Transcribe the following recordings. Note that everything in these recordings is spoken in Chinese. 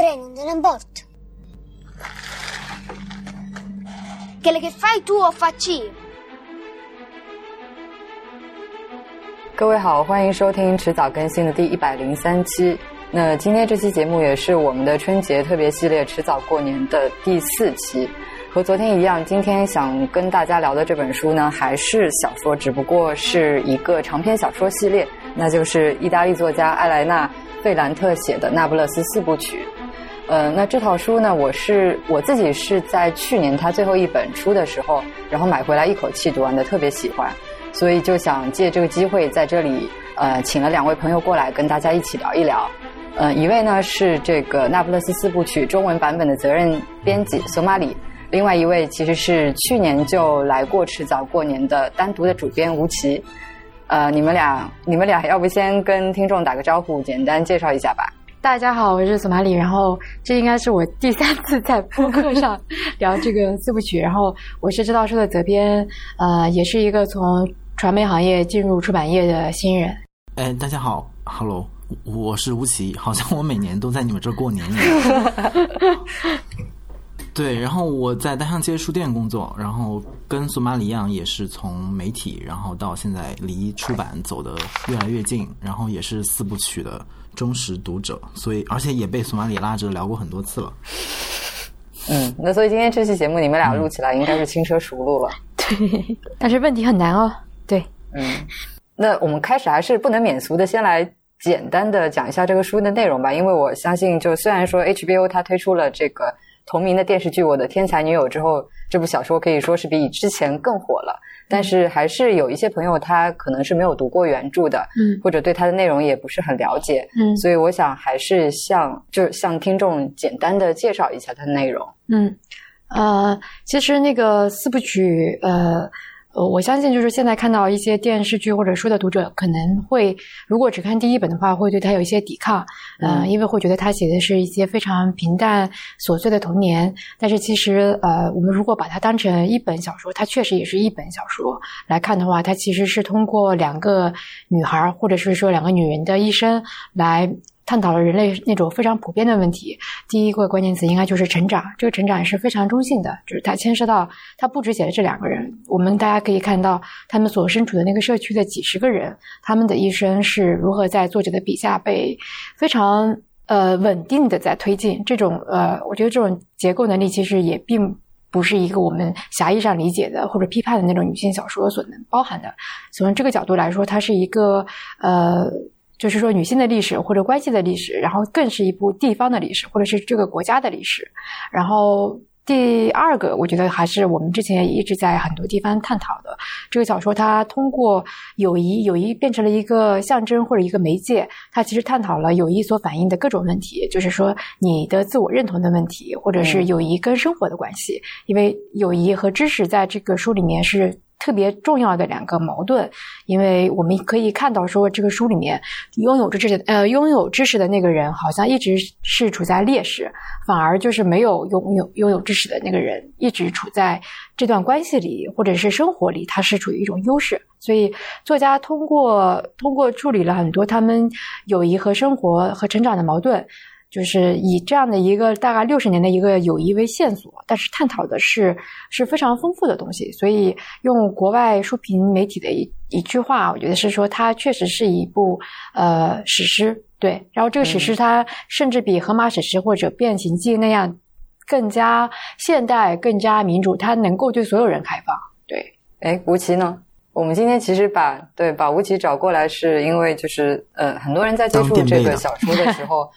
prendendo un aborto. Che che fai tu o faci？各位好，欢迎收听迟早更新的第一百零三期。那今天这期节目也是我们的春节特别系列“迟早过年”的第四期。和昨天一样，今天想跟大家聊的这本书呢，还是小说，只不过是一个长篇小说系列，那就是意大利作家艾莱娜·费兰特写的《那不勒斯四部曲》。呃，那这套书呢，我是我自己是在去年他最后一本出的时候，然后买回来一口气读完的，特别喜欢。所以就想借这个机会在这里，呃，请了两位朋友过来跟大家一起聊一聊。呃，一位呢是这个《那不勒斯四部曲》中文版本的责任编辑索马里，另外一位其实是去年就来过迟早过年的单独的主编吴奇。呃，你们俩，你们俩要不先跟听众打个招呼，简单介绍一下吧。大家好，我是索马里，然后这应该是我第三次在播客上聊这个四部曲，然后我是这道书的责编，呃，也是一个从传媒行业进入出版业的新人。哎，大家好，Hello，我是吴奇，好像我每年都在你们这过年一样。对，然后我在单向街书店工作，然后跟索马里一样，也是从媒体，然后到现在离出版走得越来越近，然后也是四部曲的忠实读者，所以而且也被索马里拉着聊过很多次了。嗯，那所以今天这期节目你们俩录起来应该是轻车熟路了。对，但是问题很难哦。对，嗯，那我们开始还是不能免俗的，先来简单的讲一下这个书的内容吧，因为我相信，就虽然说 HBO 它推出了这个。同名的电视剧《我的天才女友》之后，这部小说可以说是比之前更火了。但是还是有一些朋友他可能是没有读过原著的，嗯，或者对它的内容也不是很了解，嗯，所以我想还是向就向听众简单的介绍一下它的内容。嗯，呃，其实那个四部曲，呃。呃，我相信就是现在看到一些电视剧或者书的读者，可能会如果只看第一本的话，会对他有一些抵抗，呃，因为会觉得他写的是一些非常平淡琐碎的童年。但是其实，呃，我们如果把它当成一本小说，它确实也是一本小说来看的话，它其实是通过两个女孩或者是说两个女人的一生来。探讨了人类那种非常普遍的问题。第一个关键词应该就是成长，这个成长是非常中性的，就是它牵涉到，它不只写了这两个人，我们大家可以看到他们所身处的那个社区的几十个人，他们的一生是如何在作者的笔下被非常呃稳定的在推进。这种呃，我觉得这种结构能力其实也并不是一个我们狭义上理解的或者批判的那种女性小说所能包含的。从这个角度来说，它是一个呃。就是说，女性的历史或者关系的历史，然后更是一部地方的历史，或者是这个国家的历史。然后第二个，我觉得还是我们之前一直在很多地方探讨的，这个小说它通过友谊，友谊变成了一个象征或者一个媒介，它其实探讨了友谊所反映的各种问题，就是说你的自我认同的问题，或者是友谊跟生活的关系。因为友谊和知识在这个书里面是。特别重要的两个矛盾，因为我们可以看到说，这个书里面拥有知识的呃拥有知识的那个人，好像一直是处在劣势，反而就是没有拥有拥有知识的那个人，一直处在这段关系里或者是生活里，他是处于一种优势。所以，作家通过通过处理了很多他们友谊和生活和成长的矛盾。就是以这样的一个大概六十年的一个友谊为线索，但是探讨的是是非常丰富的东西。所以用国外书评媒体的一一句话，我觉得是说它确实是一部呃史诗。对，然后这个史诗它甚至比荷马史诗或者变形记那样更加现代、更加民主，它能够对所有人开放。对，哎，吴奇呢？我们今天其实把对把吴奇找过来，是因为就是呃，很多人在接触这个小说的时候，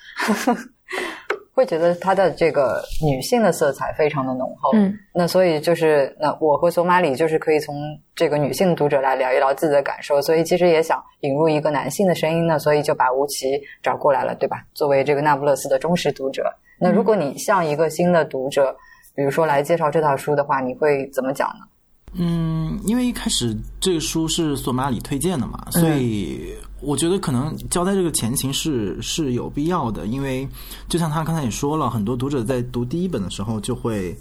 会觉得它的这个女性的色彩非常的浓厚。嗯，那所以就是那我和索马里就是可以从这个女性读者来聊一聊自己的感受，所以其实也想引入一个男性的声音呢，所以就把吴奇找过来了，对吧？作为这个那不勒斯的忠实读者，那如果你像一个新的读者，比如说来介绍这套书的话，你会怎么讲呢？嗯，因为一开始这个书是索马里推荐的嘛，所以我觉得可能交代这个前情是是有必要的。因为就像他刚才也说了，很多读者在读第一本的时候就会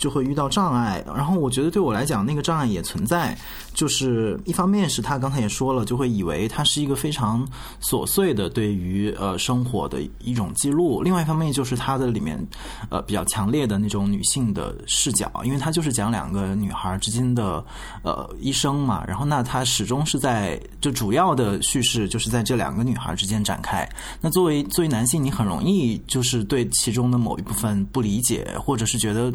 就会遇到障碍。然后我觉得对我来讲，那个障碍也存在，就是一方面是他刚才也说了，就会以为它是一个非常琐碎的对于呃生活的一种记录；另外一方面就是它的里面呃比较强烈的那种女性的视角，因为它就是讲两个女孩之间的呃一生嘛。然后那它始终是在就主要的叙事就是在这两个女孩之间展开。那作为作为男性，你很容易就是对其中的某一部分不理解，或者是觉得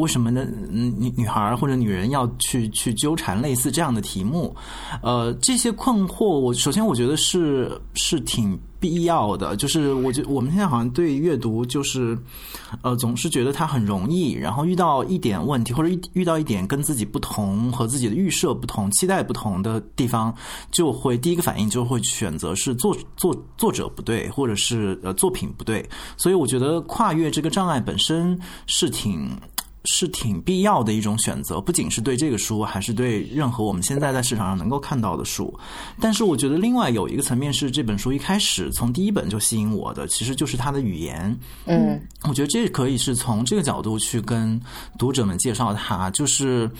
为什么呢？女女孩或者女人要去去纠缠类似这样的题目，呃，这些困惑，我首先我觉得是是挺必要的。就是我觉我们现在好像对阅读就是呃总是觉得它很容易，然后遇到一点问题或者遇遇到一点跟自己不同和自己的预设不同、期待不同的地方，就会第一个反应就会选择是作作作者不对，或者是呃作品不对。所以我觉得跨越这个障碍本身是挺。是挺必要的一种选择，不仅是对这个书，还是对任何我们现在在市场上能够看到的书。但是，我觉得另外有一个层面是，这本书一开始从第一本就吸引我的，其实就是它的语言。嗯，我觉得这可以是从这个角度去跟读者们介绍它。就是，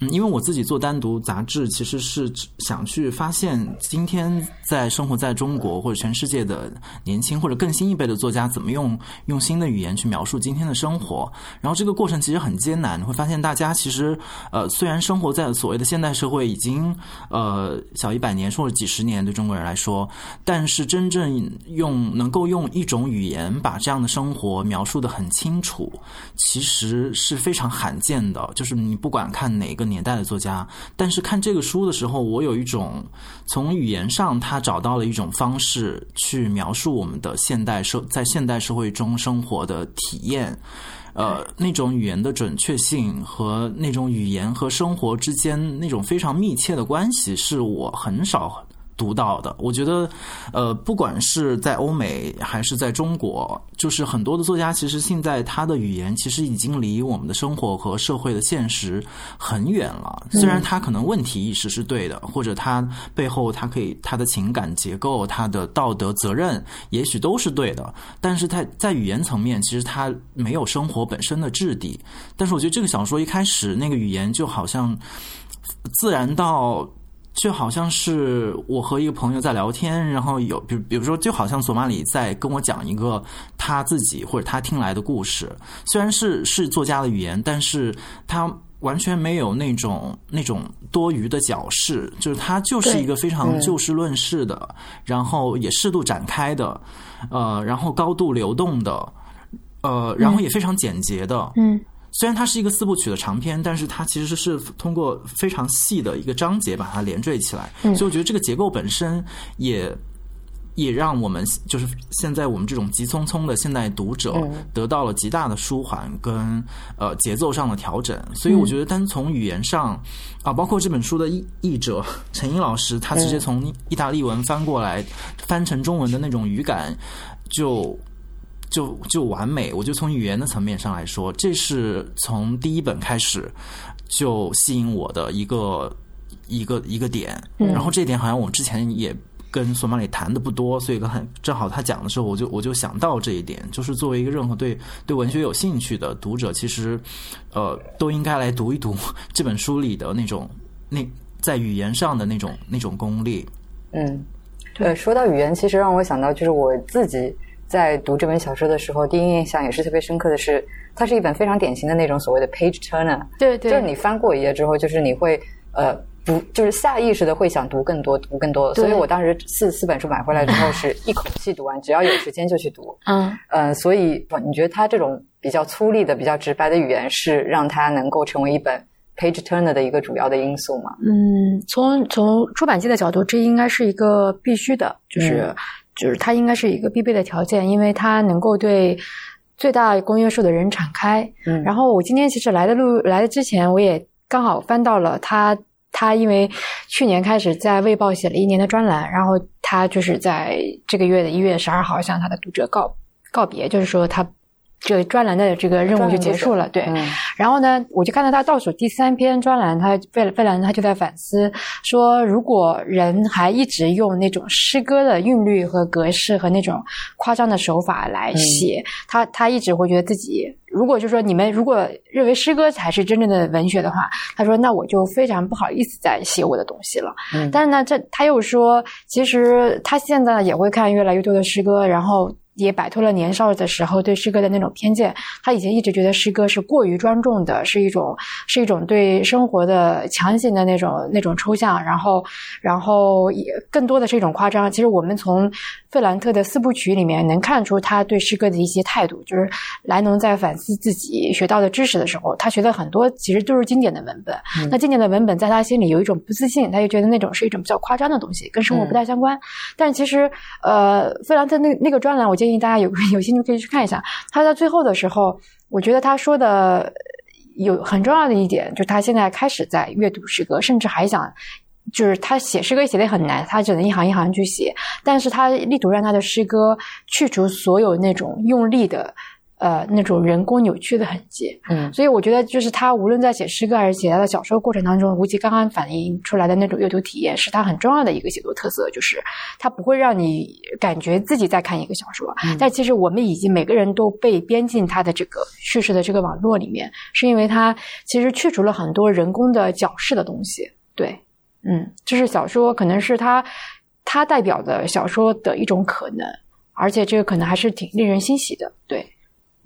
嗯，因为我自己做单独杂志，其实是想去发现今天在生活在中国或者全世界的年轻或者更新一辈的作家怎么用用新的语言去描述今天的生活。然后这个过程其实很。很艰难，你会发现大家其实，呃，虽然生活在所谓的现代社会已经呃小一百年或者几十年，对中国人来说，但是真正用能够用一种语言把这样的生活描述的很清楚，其实是非常罕见的。就是你不管看哪个年代的作家，但是看这个书的时候，我有一种从语言上他找到了一种方式去描述我们的现代社在现代社会中生活的体验。呃，那种语言的准确性和那种语言和生活之间那种非常密切的关系，是我很少。读到的，我觉得，呃，不管是在欧美还是在中国，就是很多的作家，其实现在他的语言其实已经离我们的生活和社会的现实很远了。虽然他可能问题意识是对的，或者他背后他可以他的情感结构、他的道德责任也许都是对的，但是他在语言层面，其实他没有生活本身的质地。但是我觉得这个小说一开始那个语言就好像自然到。就好像是我和一个朋友在聊天，然后有，比比如说，就好像索马里在跟我讲一个他自己或者他听来的故事。虽然是是作家的语言，但是他完全没有那种那种多余的矫饰，就是他就是一个非常就事论事的，然后也适度展开的，呃，然后高度流动的，呃，然后也非常简洁的，嗯。虽然它是一个四部曲的长篇，但是它其实是通过非常细的一个章节把它连缀起来，所以我觉得这个结构本身也也让我们就是现在我们这种急匆匆的现代读者得到了极大的舒缓跟呃节奏上的调整。所以我觉得单从语言上啊，包括这本书的译译者陈英老师，他直接从意大利文翻过来翻成中文的那种语感就。就就完美，我就从语言的层面上来说，这是从第一本开始就吸引我的一个一个一个点。然后这点好像我之前也跟索马里谈的不多，所以刚才正好他讲的时候，我就我就想到这一点，就是作为一个任何对对文学有兴趣的读者，其实呃都应该来读一读 这本书里的那种那在语言上的那种那种功力。嗯，对，说到语言，其实让我想到就是我自己。在读这本小说的时候，第一印象也是特别深刻的是，它是一本非常典型的那种所谓的 page turner。对对，就是你翻过一页之后，就是你会呃不，就是下意识的会想读更多，读更多。所以我当时四四本书买回来之后，是一口气读完，只要有时间就去读。嗯呃，所以你觉得它这种比较粗粝的、比较直白的语言，是让它能够成为一本 page turner 的一个主要的因素吗？嗯，从从出版界的角度，这应该是一个必须的，就是。就是它应该是一个必备的条件，因为它能够对最大公约数的人敞开。嗯，然后我今天其实来的路来的之前，我也刚好翻到了他，他因为去年开始在《卫报》写了一年的专栏，然后他就是在这个月的一月十二号向他的读者告告别，就是说他。这个专栏的这个任务就结束了，对。然后呢，我就看到他倒数第三篇专栏，他费费兰他就在反思说，如果人还一直用那种诗歌的韵律和格式和那种夸张的手法来写，他他一直会觉得自己如果就说你们如果认为诗歌才是真正的文学的话，他说那我就非常不好意思再写我的东西了。嗯但是呢，这他又说，其实他现在也会看越来越多的诗歌，然后。也摆脱了年少的时候对诗歌的那种偏见。他以前一直觉得诗歌是过于庄重的，是一种是一种对生活的强行的那种那种抽象，然后然后也更多的是一种夸张。其实我们从费兰特的四部曲里面能看出他对诗歌的一些态度，就是莱农在反思自己学到的知识的时候，他学的很多其实都是经典的文本。嗯那经典的文本在他心里有一种不自信，他就觉得那种是一种比较夸张的东西，跟生活不太相关。但其实，呃，费兰特那那个专栏，我建议大家有 有兴趣可以去看一下。他在最后的时候，我觉得他说的有很重要的一点，就是他现在开始在阅读诗歌，甚至还想。就是他写诗歌写的很难，他只能一行一行去写，但是他力图让他的诗歌去除所有那种用力的，呃，那种人工扭曲的痕迹。嗯所以我觉得，就是他无论在写诗歌还是写他的小说过程当中，吴奇刚刚反映出来的那种阅读体验，是他很重要的一个写作特色，就是他不会让你感觉自己在看一个小说，但其实我们已经每个人都被编进他的这个叙事的这个网络里面，是因为他其实去除了很多人工的矫饰的东西。对，嗯，就是小说，可能是他他代表的小说的一种可能，而且这个可能还是挺令人欣喜的。对，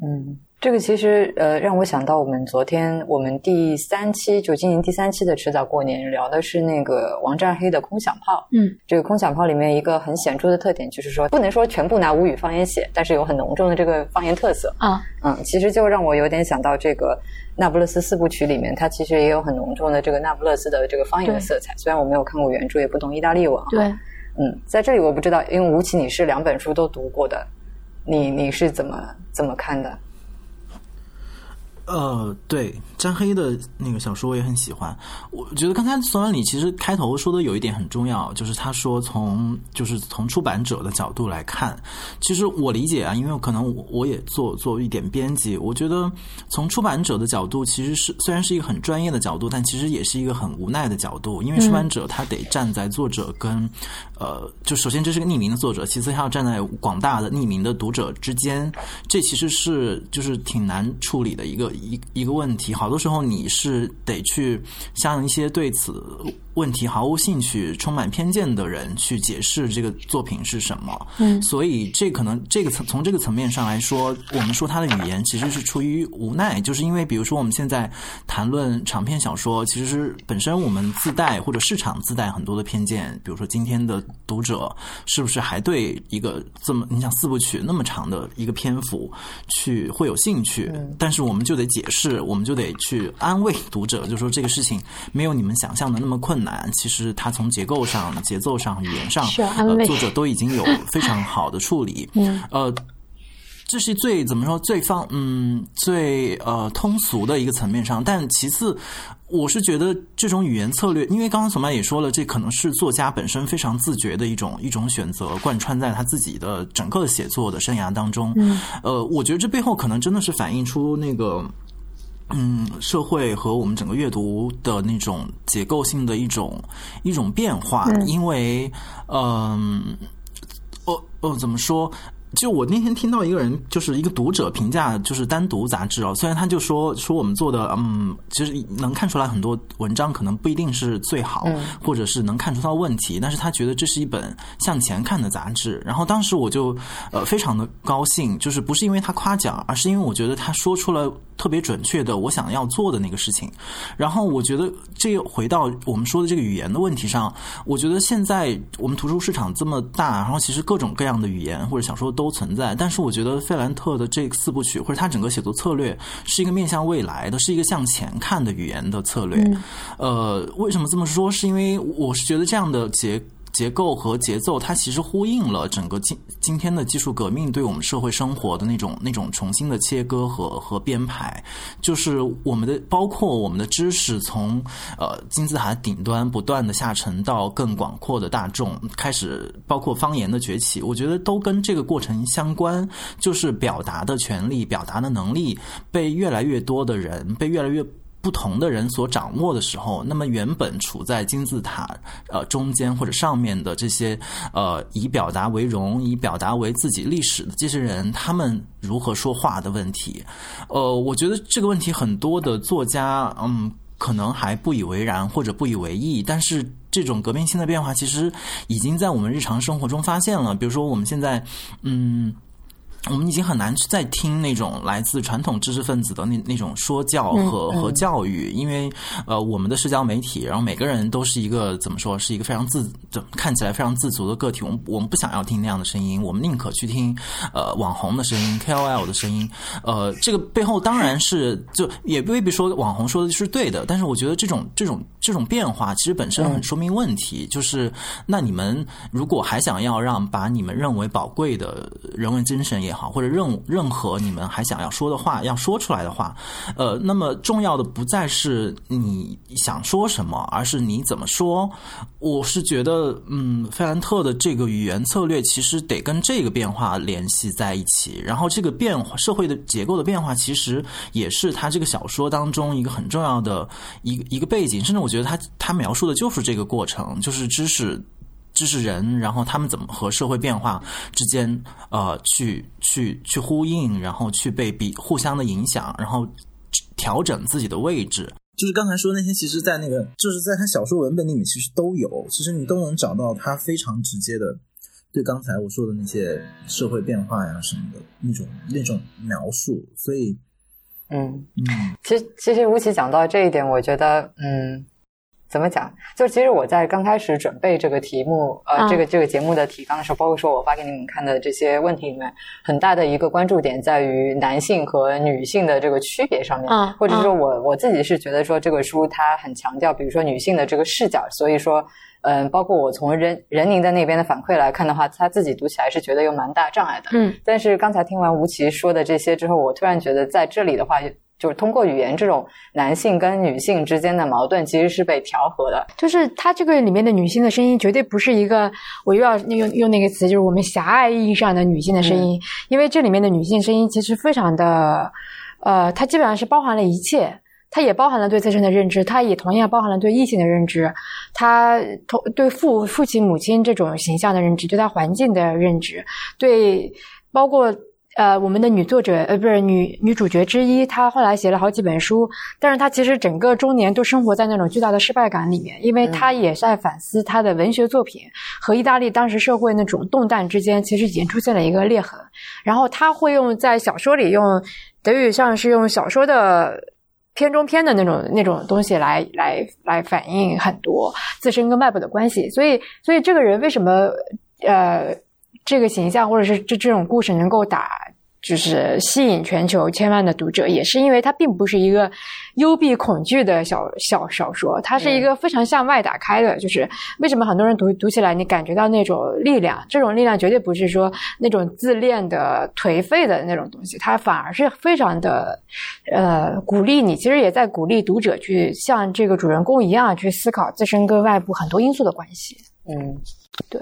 嗯，这个其实呃让我想到我们昨天我们第三期就今年第三期的迟早过年聊的是那个王占黑的《空想炮》。嗯，这个《空想炮》里面一个很显著的特点就是说，不能说全部拿吴语方言写，但是有很浓重的这个方言特色。啊，嗯，其实就让我有点想到这个《那不勒斯四部曲》里面，它其实也有很浓重的这个那不勒斯的这个方言的色彩。虽然我没有看过原著，也不懂意大利文。对。嗯，在这里我不知道，因为吴奇你是两本书都读过的，你你是怎么怎么看的？呃，对，詹黑的那个小说我也很喜欢。我觉得刚才索兰里其实开头说的有一点很重要，就是他说从就是从出版者的角度来看，其实我理解啊，因为可能我我也做做一点编辑，我觉得从出版者的角度，其实是虽然是一个很专业的角度，但其实也是一个很无奈的角度，因为出版者他得站在作者跟、呃，就首先这是个匿名的作者，其次他要站在广大的匿名的读者之间，这其实是就是挺难处理的一个一一个问题。好好多时候你是得去像一些对此问题毫无兴趣、充满偏见的人去解释这个作品是什么。嗯所以这可能这个层从这个层面上来说，我们说他的语言其实是出于无奈，就是因为比如说我们现在谈论长篇小说，其实是本身我们自带或者市场自带很多的偏见，比如说今天的读者是不是还对一个这么你想四部曲那么长的一个篇幅去会有兴趣？但是我们就得解释，我们就得去安慰读者，就说这个事情没有你们想象的那么困难，其实它从结构上、节奏上、语言上，呃、作者都已经有非常好的处理。嗯，呃，这是最怎么说最方嗯最呃通俗的一个层面上，但其次。我是觉得这种语言策略，因为刚刚索曼也说了，这可能是作家本身非常自觉的一种一种选择，贯穿在他自己的整个写作的生涯当中。嗯，呃，我觉得这背后可能真的是反映出那个。嗯，社会和我们整个阅读的那种结构性的一种一种变化，嗯因为，嗯、哦哦，怎么说？就我那天听到一个人，就是一个读者评价，就是单独杂志哦，虽然他就说说我们做的，嗯，其实能看出来很多文章可能不一定是最好，或者是能看出到问题，但是他觉得这是一本向前看的杂志。然后当时我就呃非常的高兴，就是不是因为他夸奖，而是因为我觉得他说出了特别准确的我想要做的那个事情。然后我觉得这又回到我们说的这个语言的问题上，我觉得现在我们图书市场这么大，然后其实各种各样的语言或者小说都存在，但是我觉得费兰特的这四部曲或者他整个写作策略是一个面向未来的，是一个向前看的语言的策略。呃，为什么这么说？是因为我是觉得这样的结。结构和节奏，它其实呼应了整个今今天的技术革命对我们社会生活的那种那种重新的切割和和编排，就是我们的包括我们的知识从呃金字塔顶端不断的下沉到更广阔的大众，开始包括方言的崛起，我觉得都跟这个过程相关，就是表达的权利、表达的能力被越来越多的人被越来越。不同的人所掌握的时候，那么原本处在金字塔呃中间或者上面的这些呃以表达为荣、以表达为自己历史的这些人，他们如何说话的问题，呃，我觉得这个问题很多的作家嗯可能还不以为然或者不以为意，但是这种革命性的变化其实已经在我们日常生活中发现了。比如说我们现在嗯。我们已经很难去再听那种来自传统知识分子的那那种说教和、和教育，因为呃，我们的社交媒体，然后每个人都是一个怎么说，是一个非常自看起来非常自足的个体。我们我们不想要听那样的声音，我们宁可去听呃网红的声音、KOL 的声音。呃，这个背后当然是就也未必说网红说的是对的，但是我觉得这种这种这种变化其实本身很说明问题，就是那你们如果还想要让把你们认为宝贵的人文精神也好，或者任任何你们还想要说的话，要说出来的话，呃，那么重要的不再是你想说什么，而是你怎么说。我是觉得，嗯，费兰特的这个语言策略其实得跟这个变化联系在一起。然后，这个变化社会的结构的变化，其实也是他这个小说当中一个很重要的一个一个背景。甚至我觉得他他描述的就是这个过程，就是知识。知识人，然后他们怎么和社会变化之间呃去去去呼应，然后去被比互相的影响，然后调整自己的位置。就是刚才说那些，其实，在那个就是在他小说文本里面，其实都有，其实你都能找到他非常直接的对刚才我说的那些社会变化呀什么的那种那种描述。所以，嗯嗯，其实其实吴奇讲到这一点，我觉得嗯。怎么讲？就其实我在刚开始准备这个题目，呃，这个这个节目的提纲的时候，包括说我发给你们看的这些问题里面，很大的一个关注点在于男性和女性的这个区别上面，或者说我我自己是觉得说这个书它很强调，比如说女性的这个视角，所以说，嗯，包括我从任任宁在那边的反馈来看的话，他自己读起来是觉得有蛮大障碍的，嗯，但是刚才听完吴奇说的这些之后，我突然觉得在这里的话。就是通过语言，这种男性跟女性之间的矛盾其实是被调和的。就是他这个里面的女性的声音，绝对不是一个我又要用用那个词，就是我们狭隘意义上的女性的声音。因为这里面的女性声音其实非常的，呃，它基本上是包含了一切，它也包含了对自身的认知，它也同样包含了对异性的认知，它同对父父亲母亲这种形象的认知，对他环境的认知，对包括。呃，我们的女作者，呃，不是女女主角之一，她后来写了好几本书，但是她其实整个中年都生活在那种巨大的失败感里面，因为她也在反思她的文学作品和意大利当时社会那种动荡之间，其实已经出现了一个裂痕。然后她会用在小说里用德语像是用小说的片中片的那种那种东西来来来反映很多自身跟外部的关系。所以，所以这个人为什么呃？这个形象，或者是这这种故事能够打，就是吸引全球千万的读者，也是因为它并不是一个幽闭恐惧的小小小说，它是一个非常向外打开的。就是为什么很多人读读起来，你感觉到那种力量，这种力量绝对不是说那种自恋的颓废的那种东西，它反而是非常的呃鼓励你。其实也在鼓励读者去像这个主人公一样去思考自身跟外部很多因素的关系。嗯，对。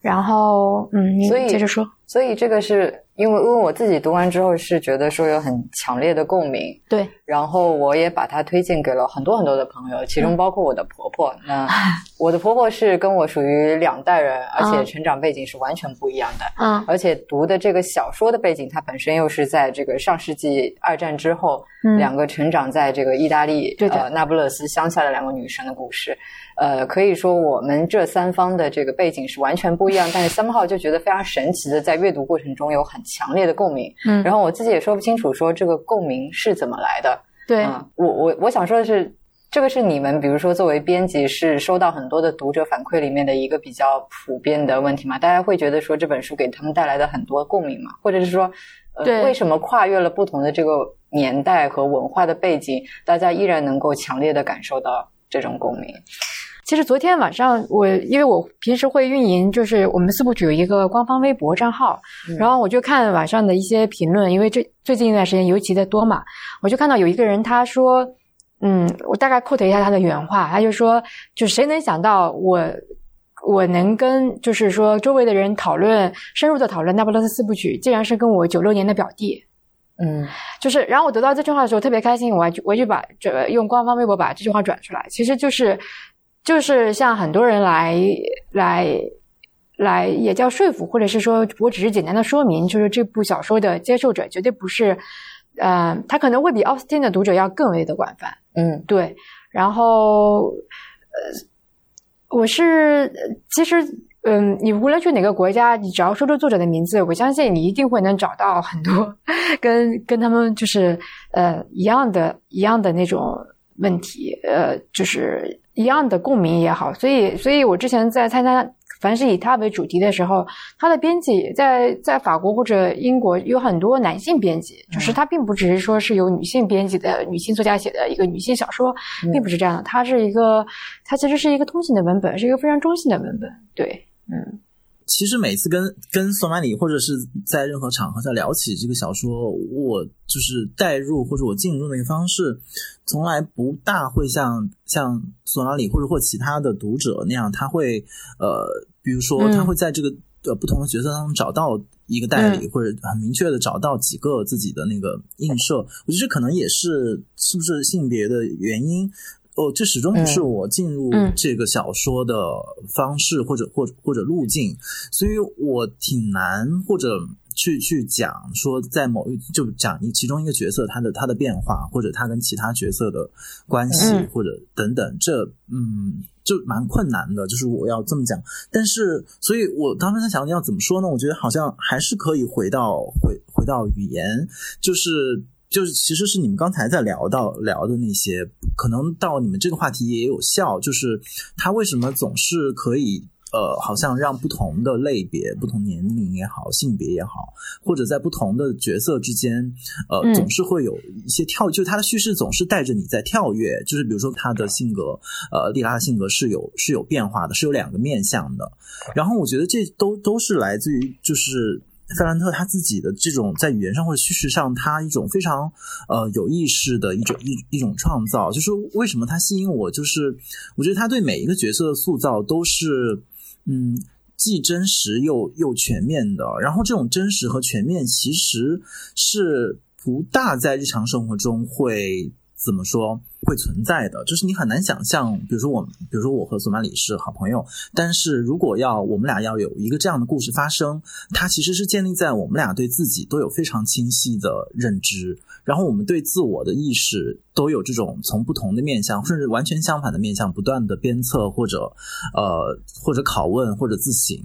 然后，嗯，所以接着说，所以这个是因为因为我自己读完之后是觉得说有很强烈的共鸣，对，然后我也把它推荐给了很多很多的朋友，其中包括我的婆婆。那 我的婆婆是跟我属于两代人，而且成长背景是完全不一样的，嗯，而且读的这个小说的背景，它本身又是在这个上世纪二战之后，两个成长在这个意大利呃那不勒斯乡下的两个女生的故事。呃，可以说我们这三方的这个背景是完全不一样，但是三号就觉得非常神奇的，在阅读过程中有很强烈的共鸣。嗯，然后我自己也说不清楚，说这个共鸣是怎么来的。对，我我我想说的是，这个是你们，比如说作为编辑，是收到很多的读者反馈里面的一个比较普遍的问题嘛？大家会觉得说这本书给他们带来的很多共鸣嘛？或者是说，呃，为什么跨越了不同的这个年代和文化的背景，大家依然能够强烈的感受到这种共鸣？其实昨天晚上我，因为我平时会运营，就是我们四部曲有一个官方微博账号，然后我就看晚上的一些评论，因为这最近一段时间尤其的多嘛，我就看到有一个人他说，嗯，我大概 quote 一下他的原话，他就说，就谁能想到我我能跟就是说周围的人讨论深入的讨论那不勒斯四部曲，竟然是跟我九六年的表弟。嗯就是，然后我得到这句话的时候特别开心，我还我就把这用官方微博把这句话转出来。其实就是就是像很多人来来来也叫说服，或者是说我只是简单的说明，就是这部小说的接受者绝对不是，呃，他可能会比奥斯汀的读者要更为的广泛。嗯对，然后呃，我是呃其实嗯，你无论去哪个国家，你只要说出作者的名字，我相信你一定会能找到很多跟跟他们就是呃一样的一样的那种问题，呃，就是一样的共鸣也好。所以，所以我之前在参加。凡是以它为主题的时候，它的编辑在在法国或者英国有很多男性编辑，就是它并不只是说是由女性编辑的女性作家写的一个女性小说，并不是这样的，它是一个，它其实是一个通信的文本，是一个非常中性的文本。对，嗯其实每次跟跟索马里或者是在任何场合下聊起这个小说，我就是代入或者我进入那个方式，从来不大会像像索马里或者或其他的读者那样，他会呃，比如说嗯他会在这个呃不同的角色当中找到一个代理，或者很明确的找到几个自己的那个映射。我觉得这可能也是是不是性别的原因。哦，这始终不是我进入嗯这个小说的方式或者或者或者路径，所以我挺难或者去去讲说在某一就讲一其中一个角色他的他的变化，或者他跟其他角色的关系，嗯或者等等，这嗯就蛮困难的，就是我要这么讲。但是，所以我当时在想要怎么说呢？我觉得好像还是可以回到回回到语言，就是。就是其实是你们刚才在聊到聊的那些，可能到你们这个话题也有效。就是他为什么总是可以呃，好像让不同的类别、不同年龄也好、性别也好，或者在不同的角色之间，呃，嗯总是会有一些跳，就是他的叙事总是带着你在跳跃。就是比如说他的性格，呃，莉拉的性格是有是有变化的，是有两个面向的。然后我觉得这都都是来自于就是。费兰特他自己的这种在语言上或者叙事上，他一种非常呃有意识的一种一一种创造，就是为什么他吸引我，就是我觉得他对每一个角色的塑造都是嗯既真实又又全面的，然后这种真实和全面其实是不大在日常生活中会怎么说会存在的，就是你很难想象，比如说我，比如说我和索马里是好朋友，但是如果要我们俩要有一个这样的故事发生，它其实是建立在我们俩对自己都有非常清晰的认知，然后我们对自我的意识都有这种从不同的面向，甚至完全相反的面向不断的鞭策或者呃或者拷问或者自省，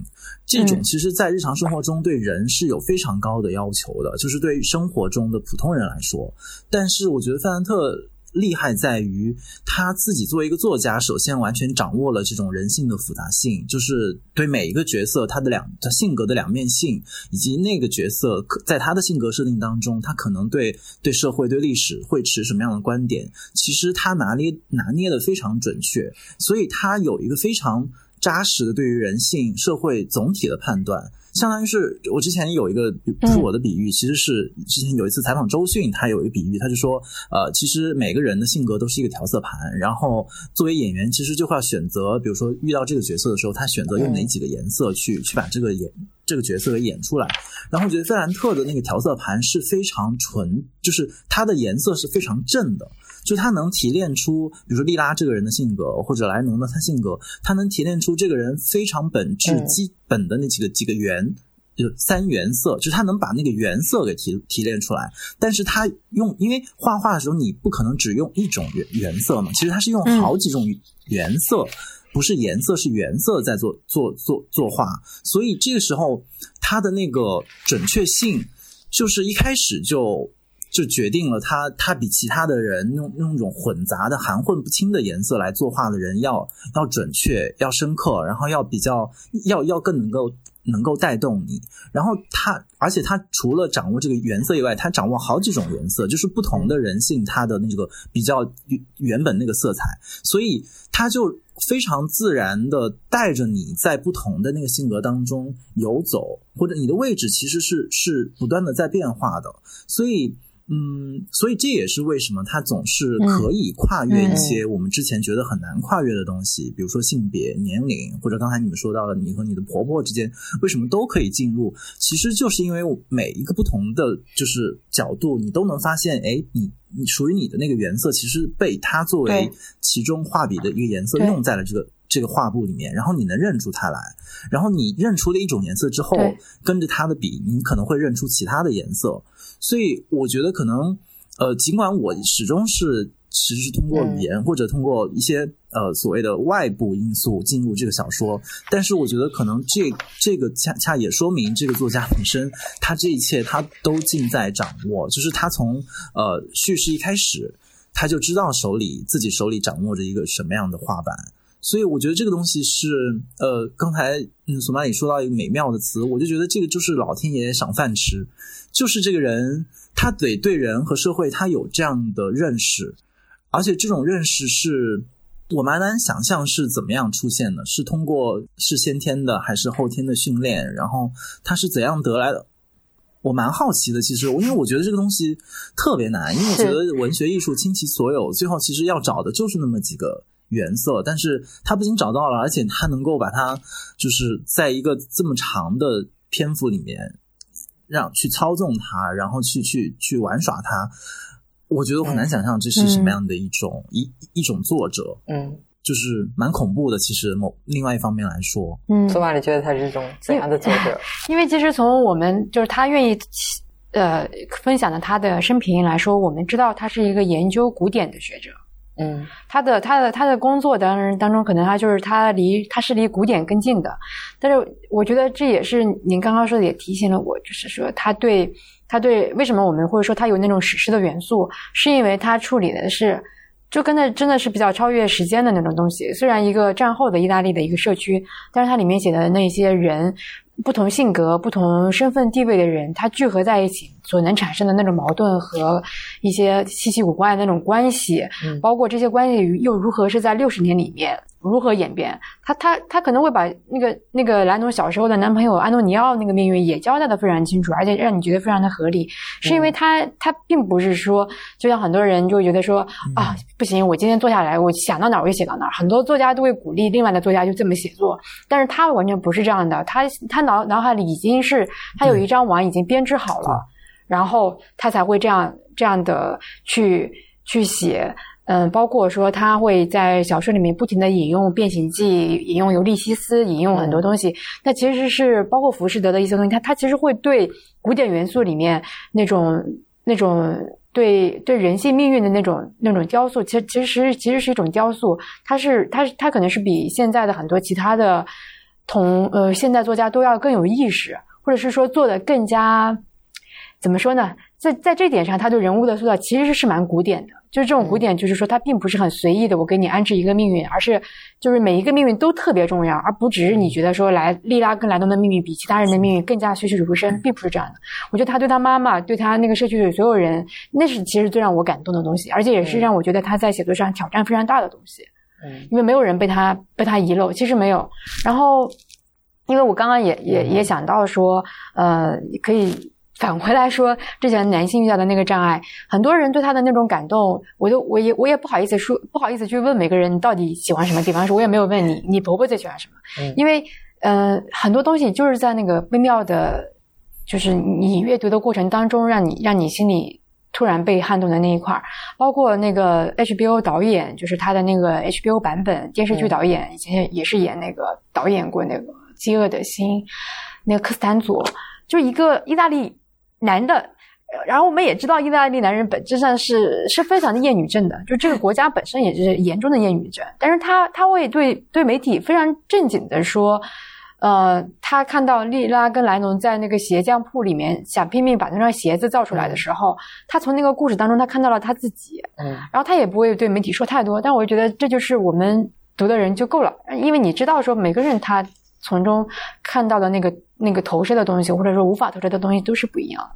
这种嗯。其实在日常生活中对人是有非常高的要求的，就是对生活中的普通人来说，但是我觉得范兰特。厉害在于他自己作为一个作家，首先完全掌握了这种人性的复杂性，就是对每一个角色他的两他性格的两面性，以及那个角色在他的性格设定当中，他可能对对社会、对历史会持什么样的观点，其实他拿捏拿捏的非常准确，所以他有一个非常扎实的对于人性、社会总体的判断。相当于是我之前有一个不是我的比喻，其实是之前有一次采访周迅，他有一个比喻，他就说，呃，其实每个人的性格都是一个调色盘，然后作为演员，其实就会要选择，比如说遇到这个角色的时候，他选择用哪几个颜色去去把这个演这个角色给演出来。然后我觉得费兰特的那个调色盘是非常纯，就是它的颜色是非常正的。就他能提炼出，比如说利拉这个人的性格，或者莱农的他性格，他能提炼出这个人非常本质、嗯基本的那几个几个原，就三原色，就是他能把那个原色给提提炼出来。但是他用，因为画画的时候你不可能只用一种原原色嘛，其实他是用好几种原色。不是颜色，是原色在做做做作画，所以这个时候它的那个准确性，就是一开始就就决定了他他比其他的人用用那种混杂的含混不清的颜色来作画的人要要准确、要深刻，然后要比较要要更能够能够带动你。然后他，而且他除了掌握这个原色以外，他掌握好几种颜色，就是不同的人性他的那个比较原本那个色彩，所以他就非常自然的带着你在不同的那个性格当中游走，或者你的位置其实是是不断的在变化的，所以。嗯，所以这也是为什么它总是可以跨越一些我们之前觉得很难跨越的东西，比如说性别、年龄，或者刚才你们说到的你和你的婆婆之间，为什么都可以进入？其实就是因为每一个不同的就是角度，你都能发现，哎，你你属于你的那个颜色，其实被它作为其中画笔的一个颜色用在了这个这个画布里面，然后你能认出它来，然后你认出了一种颜色之后，跟着它的笔，你可能会认出其他的颜色。所以我觉得可能，呃，尽管我始终是其实是通过语言或者通过一些呃所谓的外部因素进入这个小说，但是我觉得可能这这个恰恰也说明这个作家本身他这一切他都尽在掌握，就是他从呃叙事一开始他就知道手里自己手里掌握着一个什么样的画板，所以我觉得这个东西是呃刚才嗯索马里说到一个美妙的词，我就觉得这个就是老天爷赏饭吃。就是这个人，他得对人和社会，他有这样的认识，而且这种认识是我蛮难想象是怎么样出现的，是通过是先天的还是后天的训练，然后他是怎样得来的？我蛮好奇的，其实，因为我觉得这个东西特别难，因为我觉得文学艺术倾其所有，最后其实要找的就是那么几个原色，但是他不仅找到了，而且他能够把它就是在一个这么长的篇幅里面。让去操纵它，然后去去去玩耍它，我觉得我很难想象这是什么样的一种一一种作者，嗯，就是蛮恐怖的。其实某另外一方面来说，嗯，索马里觉得他是一种怎样的作者？因为其实从我们就是他愿意呃分享的他的生平来说，我们知道他是一个研究古典的学者。嗯，他的他的他的工作当然当中，可能他就是他离他是离古典更近的，但是我觉得这也是您刚刚说的，也提醒了我，就是说他对他对为什么我们会说他有那种史诗的元素，是因为他处理的是就跟那真的是比较超越时间的那种东西。虽然一个战后的意大利的一个社区，但是它里面写的那些人。不同性格、不同身份地位的人，他聚合在一起所能产生的那种矛盾和一些稀奇古怪的那种关系，包括这些关系又如何是在六十年里面。如何演变？他他他可能会把那个那个莱农小时候的男朋友安东尼奥那个命运也交代的非常清楚，而且让你觉得非常的合理，是因为他他并不是说，就像很多人就觉得说啊不行，我今天坐下来，我想到哪儿我就写到哪儿。很多作家都会鼓励另外的作家就这么写作，但是他完全不是这样的，他他脑脑海里已经是他有一张网已经编织好了，然后他才会这样这样的去去写。嗯，包括说他会在小说里面不停的引用《变形记》，引用《尤利西斯》，引用很多东西。那其实是包括浮士德的一些东西，他他其实会对古典元素里面那种那种对对人性命运的那种那种雕塑，其实其实其实是一种雕塑。他是他他可能是比现在的很多其他的同呃现代作家都要更有意识，或者是说做的更加怎么说呢？在在这点上，他对人物的塑造其实是蛮古典的。就是这种古典，就是说他并不是很随意的，我给你安置一个命运，而是就是每一个命运都特别重要，而不只是你觉得说来利拉跟莱东的命运比其他人的命运更加栩栩如生，并不是这样的。我觉得他对他妈妈，对他那个社区的所有人，那是其实最让我感动的东西，而且也是让我觉得他在写作上挑战非常大的东西。嗯，因为没有人被他被他遗漏，其实没有。然后，因为我刚刚也也也想到说，呃，可以。反回来说，之前男性遇到的那个障碍，很多人对他的那种感动，我都我也我也不好意思说，不好意思去问每个人你到底喜欢什么地方。说我也没有问你，你婆婆最喜欢什么？因为，呃，很多东西就是在那个微妙的，就是你阅读的过程当中，让你让你心里突然被撼动的那一块儿。包括那个 HBO 导演，就是他的那个 HBO 版本电视剧导演，以前也是演那个导演过那个《饥饿的心》，那个科斯坦佐，就一个意大利。男的，然后我们也知道，意大利男人本质上是是非常的厌女症的，就这个国家本身也是严重的厌女症。但是他他会对对媒体非常正经的说，呃，他看到莉拉跟莱农在那个鞋匠铺里面想拼命把那双鞋子造出来的时候，他从那个故事当中他看到了他自己，嗯，然后他也不会对媒体说太多。但我觉得这就是我们读的人就够了，因为你知道说每个人他。从中看到的那个那个投射的东西，或者说无法投射的东西，都是不一样的。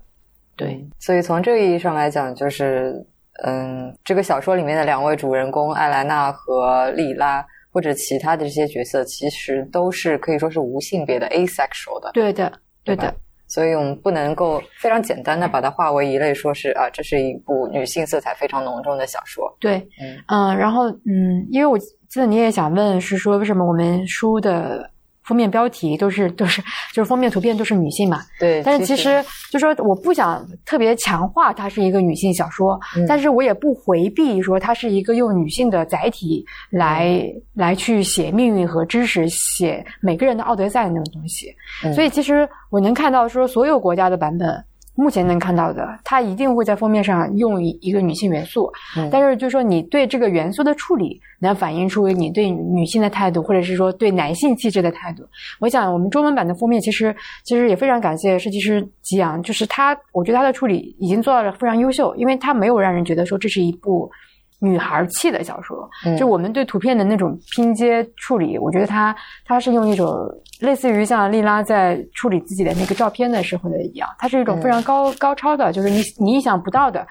对，所以从这个意义上来讲，就是嗯，这个小说里面的两位主人公艾莱娜和莉拉，或者其他的这些角色，其实都是可以说是无性别的 asexual 的。对的，对的。所以我们不能够非常简单的把它划为一类，说是啊，这是一部女性色彩非常浓重的小说。对，嗯嗯，然后嗯，因为我记得你也想问，是说为什么我们书的封面标题都是都是就是封面图片都是女性嘛？对，但是其实就说我不想特别强化它是一个女性小说，嗯但是我也不回避说它是一个用女性的载体来、嗯来去写命运和知识，写每个人的奥德赛那种东西。嗯所以其实我能看到说所有国家的版本。目前能看到的，它一定会在封面上用一一个女性元素，嗯但是就是说你对这个元素的处理，能反映出你对女性的态度，或者是说对男性气质的态度。我想我们中文版的封面其实其实也非常感谢设计师吉阳，就是他，我觉得他的处理已经做到了非常优秀，因为他没有让人觉得说这是一部女孩气的小说。嗯就我们对图片的那种拼接处理，我觉得他他是用一种类似于像丽拉在处理自己的那个照片的时候的一样，它是一种非常高、高超的，就是你你意想不到的。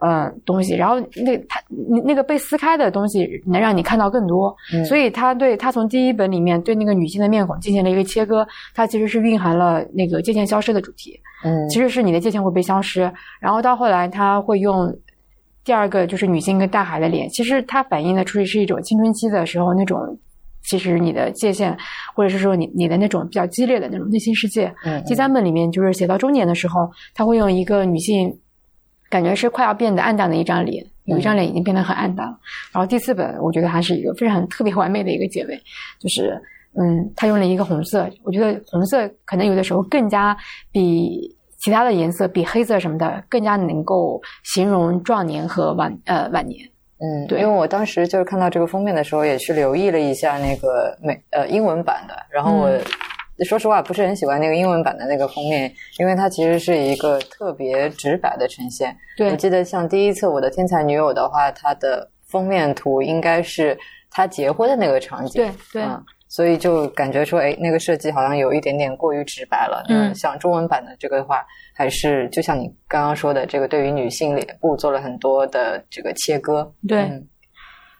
呃，东西，然后那它那那个被撕开的东西能让你看到更多，嗯所以他对他从第一本里面对那个女性的面孔进行了一个切割，它其实是蕴含了那个界限消失的主题，嗯其实是你的界限会被消失，然后到后来他会用第二个就是女性跟大海的脸，其实它反映的出去是一种青春期的时候那种，其实你的界限或者是说你你的那种比较激烈的那种内心世界。嗯第三本里面就是写到中年的时候，他会用一个女性感觉是快要变得暗淡的一张脸，有一张脸已经变得很暗淡了。然后第四本我觉得还是一个非常特别完美的一个结尾，就是嗯，他用了一个红色，我觉得红色可能有的时候更加比其他的颜色，比黑色什么的更加能够形容壮年和晚呃晚年。嗯，对。因为我当时就是看到这个封面的时候，也去留意了一下那个美呃英文版的，然后我、嗯说实话不是很喜欢那个英文版的那个封面，因为它其实是一个特别直白的呈现。对。我记得像第一次《我的天才女友》的话，它的封面图应该是他结婚的那个场景，对对。嗯，所以就感觉说，哎，那个设计好像有一点点过于直白了。嗯像中文版的这个的话，还是就像你刚刚说的，这个对于女性脸部做了很多的这个切割。对嗯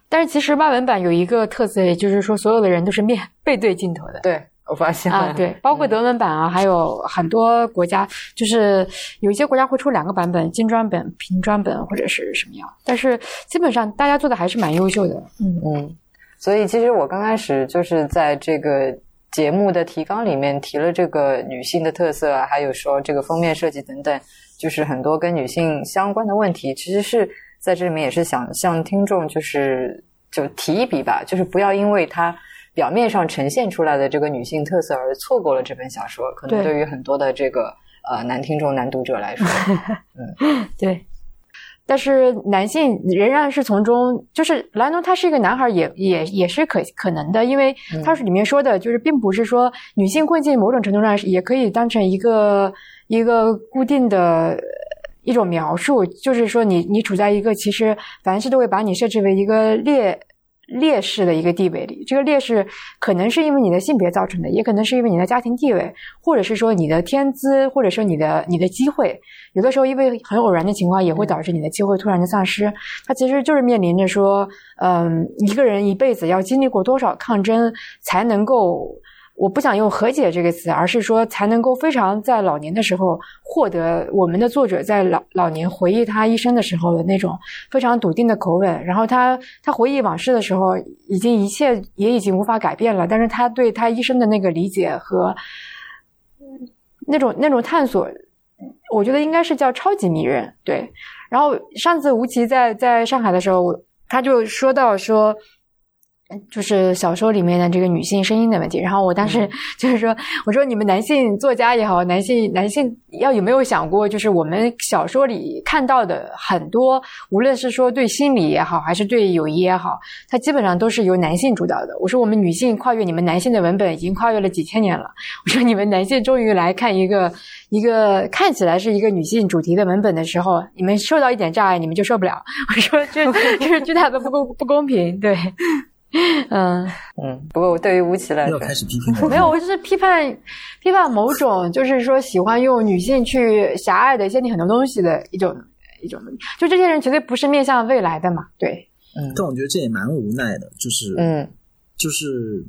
但是其实外文版有一个特色，也就是说所有的人都是面背对镜头的。对，我发现了啊，对，包括德文版啊，还有很多国家，就是有一些国家会出两个版本，精装本、平装本或者是什么样，但是基本上大家做的还是蛮优秀的。嗯嗯，所以其实我刚开始就是在这个节目的提纲里面提了这个女性的特色啊，还有说这个封面设计等等，就是很多跟女性相关的问题，其实是在这里面也是想向听众就是就提一笔吧，就是不要因为它。表面上呈现出来的这个女性特色，而错过了这本小说，可能对对于很多的这个呃男听众、男读者来说，嗯对。但是男性仍然是从中，就是莱农他是一个男孩也，也也是可可能的，因为他是里面说的，就是并不是说女性困境某种程度上也可以当成一个一个固定的一种描述，就是说你你处在一个其实凡事都会把你设置为一个劣劣势的一个地位里，这个劣势可能是因为你的性别造成的，也可能是因为你的家庭地位，或者是说你的天资，或者说你的你的机会。有的时候因为很偶然的情况，也会导致你的机会突然的丧失。它其实就是面临着说，嗯，一个人一辈子要经历过多少抗争，才能够。我不想用和解这个词，而是说才能够非常在老年的时候获得我们的作者在老老年回忆他一生的时候的那种非常笃定的口吻。然后他他回忆往事的时候，已经一切也已经无法改变了，但是他对他一生的那个理解和那种那种探索，我觉得应该是叫超级迷人。对。然后上次吴奇在在上海的时候，他就说到说。就是小说里面的这个女性声音的问题，然后我当时 就是说，我说你们男性作家也好，男性男性要有没有想过，就是我们小说里看到的很多，无论是说对心理也好，还是对友谊也好，它基本上都是由男性主导的。我说我们女性跨越你们男性的文本已经跨越了几千年了，我说你们男性终于来看一个一个看起来是一个女性主题的文本的时候，你们受到一点障碍，你们就受不了。我说这 这是巨大的不公不公平，对。嗯。嗯，不过我对于吴奇来说，要开始批评我 没有，我就是批判批判某种，就是说喜欢用女性去狭隘的限定很多东西的一种一种，就这些人绝对不是面向未来的嘛，对，嗯。但我觉得这也蛮无奈的，就是嗯。就是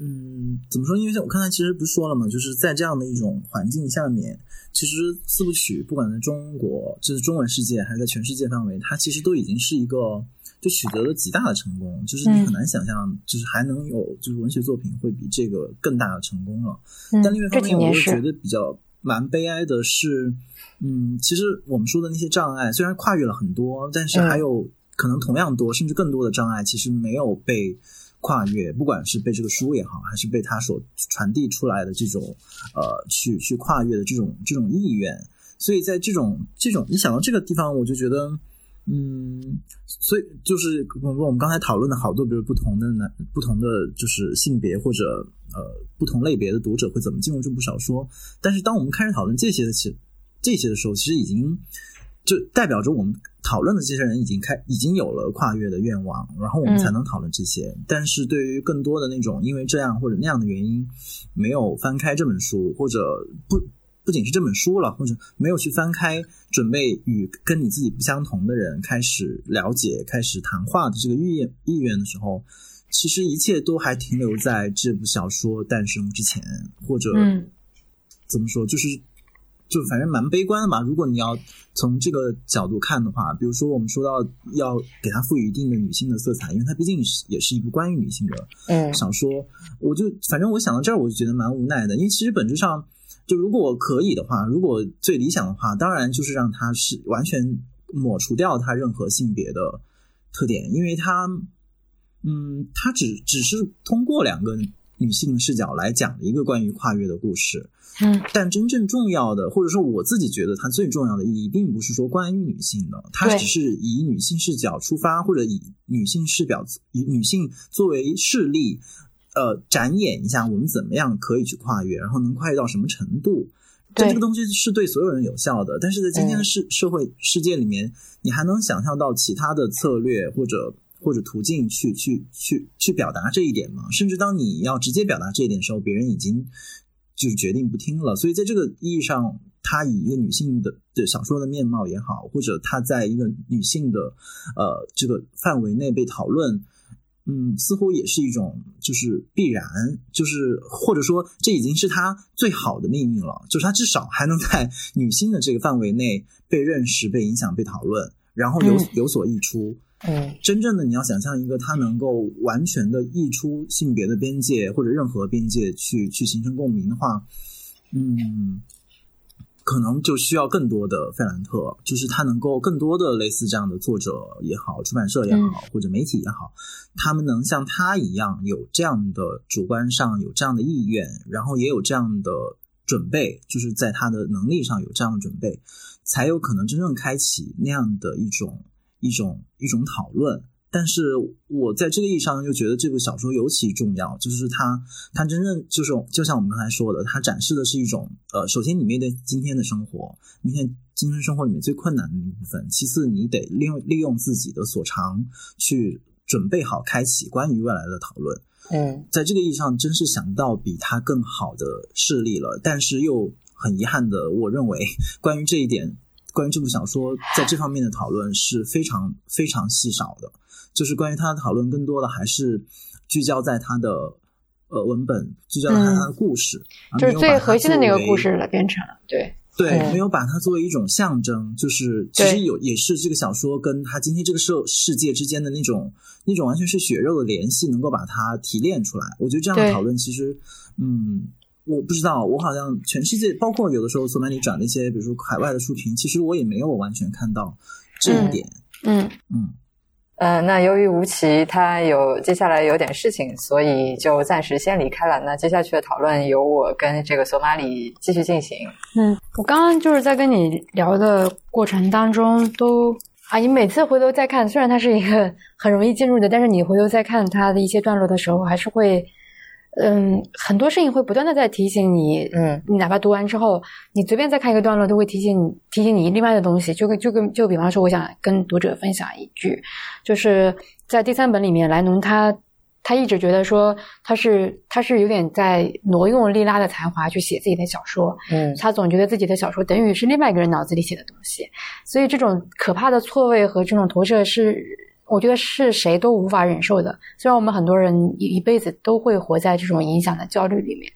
嗯，怎么说？因为像我刚才其实不是说了嘛，就是在这样的一种环境下面，其实四部曲不管在中国，就是中文世界，还是在全世界范围，它其实都已经是一个就取得了极大的成功。就是你很难想象，就是还能有就是文学作品会比这个更大的成功了。但另外一方面，我又觉得比较蛮悲哀的是，嗯，其实我们说的那些障碍虽然跨越了很多，但是还有可能同样多甚至更多的障碍，其实没有被。跨越，不管是被这个书也好，还是被他所传递出来的这种，呃，去去跨越的这种这种意愿，所以在这种这种，你想到这个地方，我就觉得，嗯，所以就是我我们刚才讨论的好多，比如不同的男不同的就是性别或者呃不同类别的读者会怎么进入这部小说，但是当我们开始讨论这些的其这些的时候，其实已经就代表着我们。讨论的这些人已经开已经有了跨越的愿望，然后我们才能讨论这些。但是对于更多的那种因为这样或者那样的原因没有翻开这本书，或者不不仅是这本书了，或者没有去翻开，准备与跟你自己不相同的人开始了解、开始谈话的这个意愿意愿的时候，其实一切都还停留在这部小说诞生之前，或者怎么说，就是。就反正蛮悲观的嘛。如果你要从这个角度看的话，比如说我们说到要给它赋予一定的女性的色彩，因为它毕竟是也是一部关于女性的小说。我就反正我想到这儿，我就觉得蛮无奈的。因为其实本质上，就如果可以的话，如果最理想的话，当然就是让它是完全抹除掉它任何性别的特点，因为它，嗯，它只只是通过两个。女性视角来讲的一个关于跨越的故事，嗯，但真正重要的，或者说我自己觉得它最重要的意义，并不是说关于女性的，它只是以女性视角出发，或者以女性视角以女性作为事例，呃，展演一下我们怎么样可以去跨越，然后能跨越到什么程度。就这个东西是对所有人有效的，但是在今天的社社会世界里面，你还能想象到其他的策略或者。或者途径去去去去表达这一点吗？甚至当你要直接表达这一点的时候，别人已经就是决定不听了。所以在这个意义上，他以一个女性的的小说的面貌也好，或者他在一个女性的呃这个范围内被讨论，嗯，似乎也是一种就是必然，就是或者说这已经是他最好的命运了，就是他至少还能在女性的这个范围内被认识、被影响、被讨论，然后有有所溢出。嗯，真正的你要想象一个他能够完全的溢出性别的边界或者任何边界去去形成共鸣的话，嗯，可能就需要更多的费兰特，就是他能够更多的类似这样的作者也好，出版社也好，或者媒体也好，他们能像他一样有这样的主观上有这样的意愿，然后也有这样的准备，就是在他的能力上有这样的准备，才有可能真正开启那样的一种。一种一种讨论，但是我在这个意义上又觉得这部小说尤其重要，就是它它真正就是就像我们刚才说的，它展示的是一种呃，首先你面对今天的生活，明天今天生活里面最困难的一部分，其次你得利用利用自己的所长去准备好开启关于未来的讨论。嗯，在这个意义上，真是想到比它更好的事例了，但是又很遗憾的，我认为关于这一点。关于这部小说，在这方面的讨论是非常非常稀少的，就是关于它的讨论，更多的还是聚焦在它的呃文本，聚焦在它的故事，就是最核心的那个故事了，变成对对，没有把它作为一种象征，就是其实有也是这个小说跟他今天这个社世界之间的那种那种完全是血肉的联系，能够把它提炼出来。我觉得这样的讨论其实，嗯。我不知道，我好像全世界，包括有的时候索马里转的一些，比如说海外的书评，其实我也没有完全看到这一点。嗯嗯呃，那由于吴奇他有接下来有点事情，所以就暂时先离开了。那接下去的讨论由我跟这个索马里继续进行。嗯，我刚刚就是在跟你聊的过程当中，都啊，你每次回头再看，虽然它是一个很容易进入的，但是你回头再看它的一些段落的时候，还是会。嗯，很多事情会不断的在提醒你，嗯，你哪怕读完之后，你随便再看一个段落，都会提醒你，提醒你另外的东西。就跟就跟就比方说，我想跟读者分享一句，就是在第三本里面，莱农他他一直觉得说他是他是有点在挪用莉拉的才华去写自己的小说，嗯，他总觉得自己的小说等于是另外一个人脑子里写的东西，所以这种可怕的错位和这种投射是。我觉得是谁都无法忍受的。虽然我们很多人一一辈子都会活在这种影响的焦虑里面，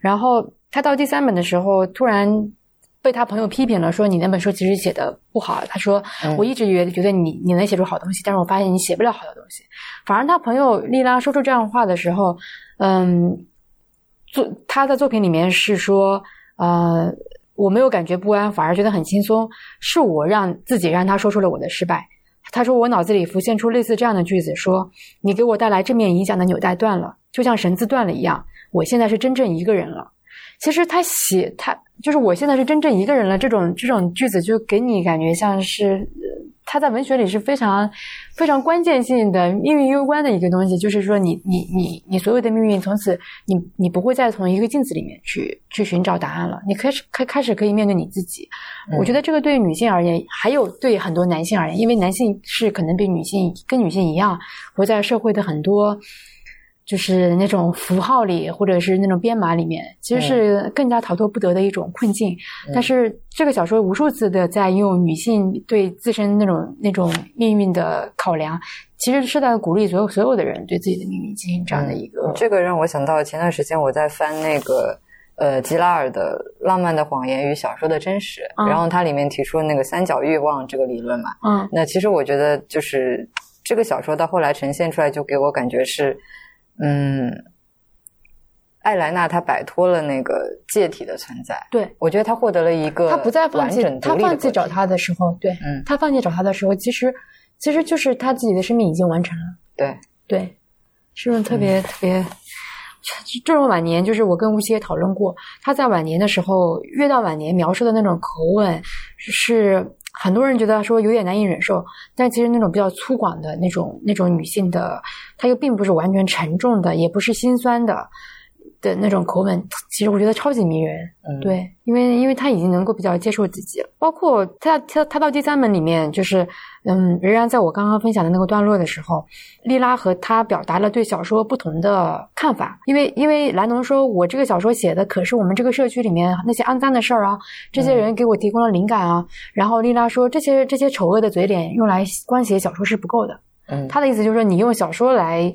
然后他到第三本的时候，突然被他朋友批评了，说你那本书其实写的不好。他说嗯我一直以为觉得你你能写出好东西，但是我发现你写不了好的东西。反而他朋友丽拉说出这样的话的时候，嗯，作他的作品里面是说，呃，我没有感觉不安，反而觉得很轻松，是我让自己让他说出了我的失败。他说我脑子里浮现出类似这样的句子，说你给我带来正面影响的纽带断了，就像绳子断了一样，我现在是真正一个人了。其实他写他就是我现在是真正一个人了，这种这种句子就给你感觉像是呃他在文学里是非常非常关键性的命运攸关的一个东西，就是说你你你你所有的命运从此你你不会再从一个镜子里面去去寻找答案了，你开始开开始可以面对你自己。我觉得这个对女性而言，还有对很多男性而言，因为男性是可能比女性跟女性一样活在社会的很多。就是那种符号里，或者是那种编码里面，其实是更加逃脱不得的一种困境。但是这个小说无数次的在用女性对自身那种那种命运的考量，其实是在鼓励所有所有的人对自己的命运进行这样的一个。这个让我想到前段时间我在翻那个呃吉拉尔的《浪漫的谎言与小说的真实》，嗯然后它里面提出那个三角欲望这个理论嘛。嗯那其实我觉得就是这个小说到后来呈现出来，就给我感觉是，嗯，艾莱娜她摆脱了那个介体的存在。对，我觉得她获得了一个她不再放弃完整，独立的放弃找他的时候，对，嗯她放弃找他的时候，其实其实就是她自己的生命已经完成了。对，对，是不是特别、特别。这种晚年，就是我跟吴邪也讨论过，他在晚年的时候，越到晚年描述的那种口吻，是很多人觉得说有点难以忍受，但其实那种比较粗犷的那种那种女性的，她又并不是完全沉重的，也不是心酸的的那种口吻，其实我觉得超级迷人。嗯，对，因为因为他已经能够比较接受自己了，包括他他他到第三门里面，就是嗯，仍然在我刚刚分享的那个段落的时候，莉拉和他表达了对小说不同的看法，因为因为兰农说，我这个小说写的可是我们这个社区里面那些肮脏的事儿啊，这些人给我提供了灵感啊，然后莉拉说，这些这些丑恶的嘴脸用来关写小说是不够的，嗯，他的意思就是说，你用小说来，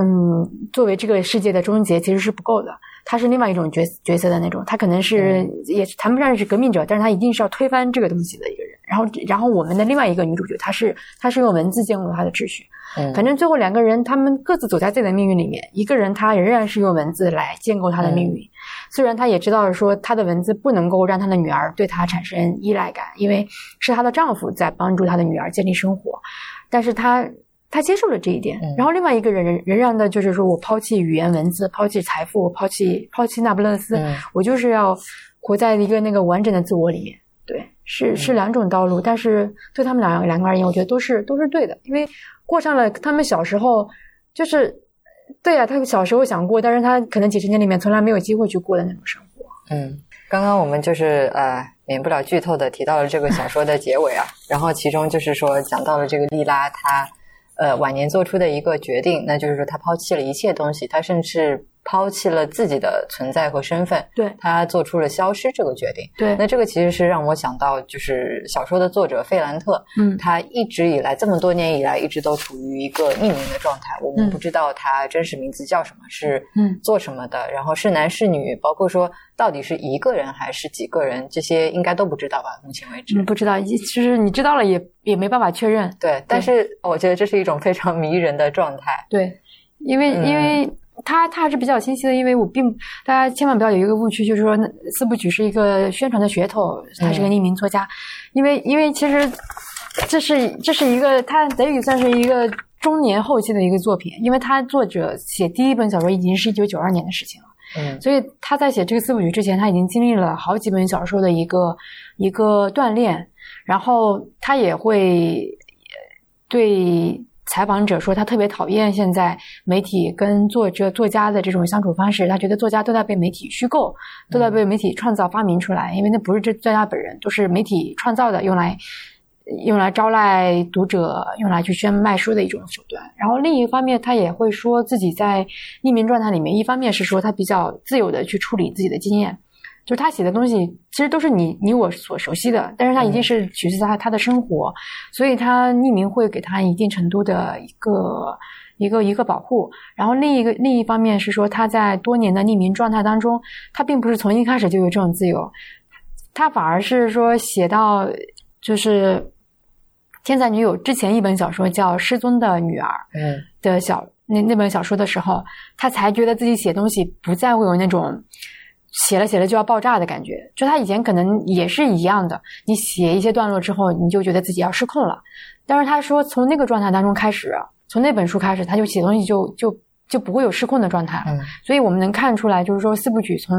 嗯，作为这个世界的终结，其实是不够的。他是另外一种角角色的那种，他可能是、也谈不上是革命者，但是他一定是要推翻这个东西的一个人。然后，然后我们的另外一个女主角，她是她是用文字建构她的秩序。嗯反正最后两个人，他们各自走在自己的命运里面。一个人他仍然是用文字来建构他的命运，虽然他也知道说他的文字不能够让他的女儿对他产生依赖感，因为是她的丈夫在帮助她的女儿建立生活，但是他他接受了这一点。嗯然后另外一个人仍仍然的就是说我抛弃语言文字，抛弃财富，抛弃抛弃那不勒斯，嗯我就是要活在一个那个完整的自我里面。对，是是两种道路，但是对他们两两个而言，我觉得都是都是对的，因为过上了他们小时候就是，对啊，他们小时候想过，但是他可能几十年里面从来没有机会去过的那种生活。嗯，刚刚我们就是呃，免不了剧透的提到了这个小说的结尾啊，然后其中就是说讲到了这个莉拉她呃晚年做出的一个决定，那就是说他抛弃了一切东西，他甚至抛弃了自己的存在和身份，对他做出了消失这个决定。对，那这个其实是让我想到，就是小说的作者费兰特，嗯他一直以来这么多年以来，一直都处于一个匿名的状态，我们嗯不知道他真实名字叫什么，是嗯做什么的，然后是男是女，包括说到底是一个人还是几个人，这些应该都不知道吧？目前为止，嗯，不知道，其实你知道了也也没办法确认。对，但是我觉得这是一种非常迷人的状态。对，因为、嗯因为他他还是比较清晰的，因为我并大家千万不要有一个误区，就是说那四部曲是一个宣传的噱头，他是个匿名作家，因为因为其实这是这是一个他等于算是一个中年后期的一个作品，因为他作者写第一本小说已经是一九九二年的事情了。嗯。所以他在写这个四部曲之前，他已经经历了好几本小说的一个一个锻炼，然后他也会呃对采访者说，他特别讨厌现在媒体跟作者、作家的这种相处方式，他觉得作家都在被媒体虚构，都在被媒体创造、发明出来，因为那不是这作家本人，都是媒体创造的，用来。用来招来读者，用来去宣卖书的一种手段。然后另一方面，他也会说自己在匿名状态里面，一方面是说他比较自由的去处理自己的经验，就是他写的东西其实都是你你我所熟悉的，但是他一定是取自他他的生活，所以他匿名会给他一定程度的一个一个一个保护。然后另一个另一方面是说他在多年的匿名状态当中，他并不是从一开始就有这种自由，他反而是说写到就是天才女友之前一本小说叫《失踪的女儿》嗯的小那那本小说的时候，他才觉得自己写东西不再会有那种写了写了就要爆炸的感觉。就他以前可能也是一样的，你写一些段落之后，你就觉得自己要失控了。但是他说，从那个状态当中开始，从那本书开始，他就写东西就就就不会有失控的状态了。嗯所以我们能看出来，就是说四部曲从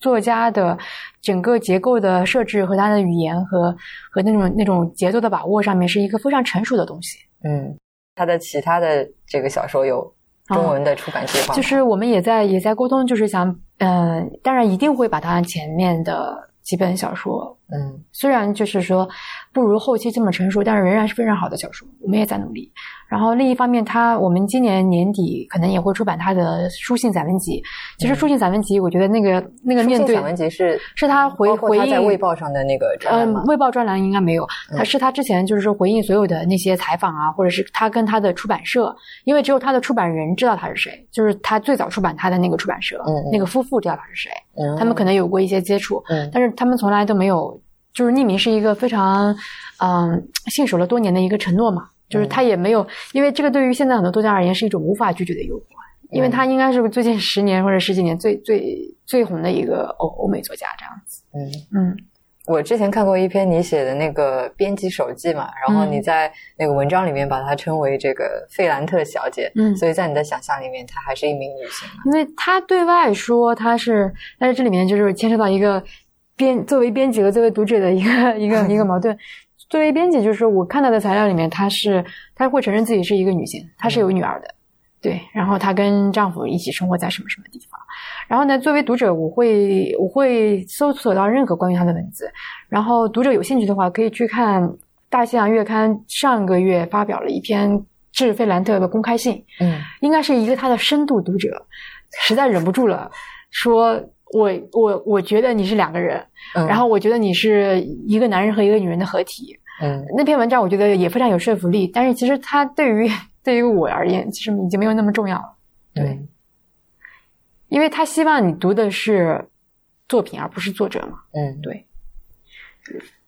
作家的整个结构的设置和他的语言和和那种那种节奏的把握上面，是一个非常成熟的东西。嗯，他的其他的这个小说有中文的出版计划吗，就是我们也在也在沟通，就是想，呃，当然一定会把它前面的几本小说，嗯虽然就是说不如后期这么成熟，但是仍然是非常好的小说，我们也在努力。然后另一方面，他我们今年年底可能也会出版他的书信散文集。其实书信散文集，我觉得那个那个面对书信散文集是是他回回应在卫报上的那个专栏嗯吗，？卫报专栏应该没有，嗯他是他之前就是说回应所有的那些采访啊，或者是他跟他的出版社，因为只有他的出版人知道他是谁，就是他最早出版他的那个出版社，嗯嗯那个夫妇知道他是谁，嗯他们可能有过一些接触，嗯但是他们从来都没有，就是匿名是一个非常嗯信守了多年的一个承诺嘛，就是他也没有，因为这个对于现在很多作家而言是一种无法拒绝的诱惑。因为他应该是最近十年或者十几年最最最红的一个欧欧美作家这样子。嗯。嗯我之前看过一篇你写的那个编辑手记嘛，然后嗯你在那个文章里面把她称为这个费兰特小姐，嗯所以在你的想象里面，她还是一名女性？因为她对外说她是，但是这里面就是牵涉到一个编作为编辑和作为读者的一个一个 一个矛盾。作为编辑，就是我看到的材料里面，她是她会承认自己是一个女性，她是有女儿的，对，然后她跟丈夫一起生活在什么什么地方。然后呢，作为读者，我会我会搜索到任何关于她的文字，然后读者有兴趣的话，可以去看《大西洋月刊》上个月发表了一篇致费兰特的公开信，嗯应该是一个他的深度读者，实在忍不住了，说我我我觉得你是两个人，嗯，然后我觉得你是一个男人和一个女人的合体。嗯那篇文章我觉得也非常有说服力，但是其实它对于对于我而言，其实已经没有那么重要了，对嗯因为他希望你读的是作品，而不是作者嘛。嗯，对。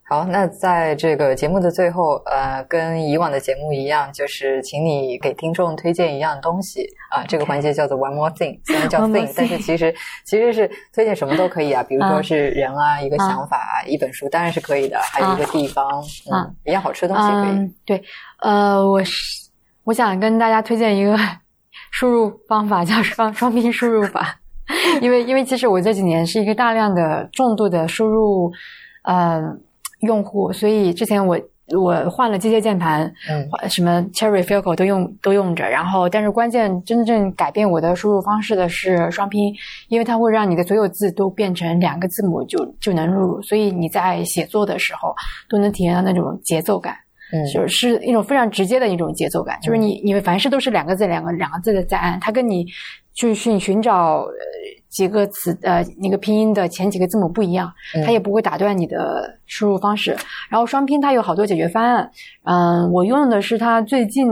好，那在这个节目的最后，呃，跟以往的节目一样，就是请你给听众推荐一样东西啊。这个环节叫做 one more thing，虽然叫 thing，但是其实其实是推荐什么都可以啊，比如说啊是人啊，一个想法啊，一本书当然是可以的，还有一个地方，啊嗯，一样好吃的东西可以。嗯，对，呃，我是我想跟大家推荐一个 输入方法，叫双双拼输入法。因为因为其实我这几年是一个大量的重度的输入呃用户，所以之前我我换了机械键盘，嗯。换什么 Cherry Filco 都用都用着，然后但是关键真正改变我的输入方式的是双拼，因为它会让你的所有字都变成两个字母就就能录入，所以你在写作的时候都能体验到那种节奏感。嗯。就是一种非常直接的一种节奏感，就是你你们凡事都是两个字两个两个字的在按，它跟你去寻寻找呃几个词呃那个拼音的前几个字母不一样，它也不会打断你的输入方式。然后双拼它有好多解决方案，嗯，我用的是它最近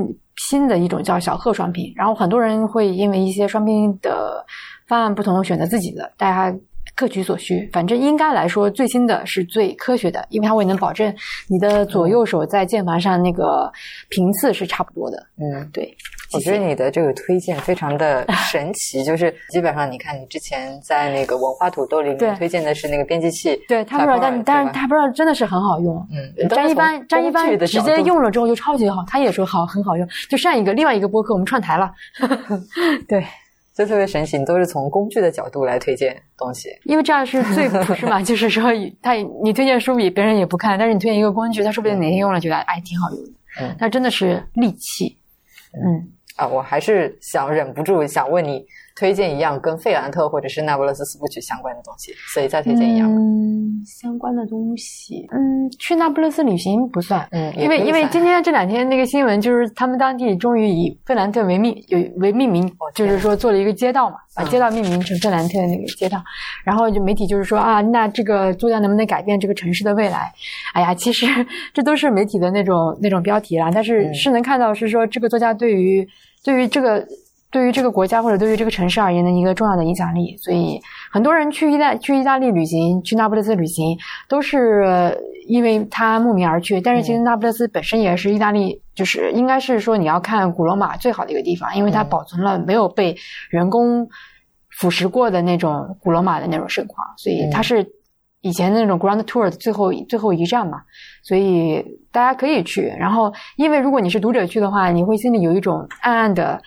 新的一种叫小贺双拼，然后很多人会因为一些双拼的方案不同选择自己的，大家。各取所需，反正应该来说，最新的是最科学的，因为它会能保证你的左右手在键盘上那个频次是差不多的。嗯，对，我觉得你的这个推荐非常的神奇，就是基本上你看你之前在那个文化土豆里面推荐的是那个编辑器，对他不知道，但但是他不知道真的是很好用。嗯，张一帆，张一帆直接用。了之后就超级好，他也说好，很好用。就上一个另外一个播客，我们串台了。对，就特别神奇，你都是从工具的角度来推荐东西。因为这样是最朴实嘛，就是说他你推荐书比别人也不看，但是你推荐一个工具，他说不定哪天用了觉得哎挺好用的。嗯，它真的是利器。嗯，啊，我还是想忍不住想问你，推荐一样跟费兰特或者是那不勒斯四部曲相关的东西，所以再推荐一样。嗯，相关的东西，嗯，去那不勒斯旅行不算，嗯，因为因为今天这两天那个新闻就是他们当地终于以费兰特为命有为命名，就是说做了一个街道嘛，把街道命名成费兰特的那个街道，然后就媒体就是说啊，那这个作家能不能改变这个城市的未来？哎呀，其实这都是媒体的那种那种标题啦，但是是能看到是说这个作家对于对于这个。对于这个国家或者对于这个城市而言的一个重要的影响力，所以很多人去意大去意大利旅行，去那不勒斯旅行，都是因为他慕名而去。但是其实那不勒斯本身也是意大利，就是应该是说你要看古罗马最好的一个地方，因为它保存了没有被人工腐蚀过的那种古罗马的那种盛况，所以它是以前那种 Grand Tour 的最后最后一站嘛，所以大家可以去。然后，因为如果你是读者去的话，你会心里有一种暗暗的。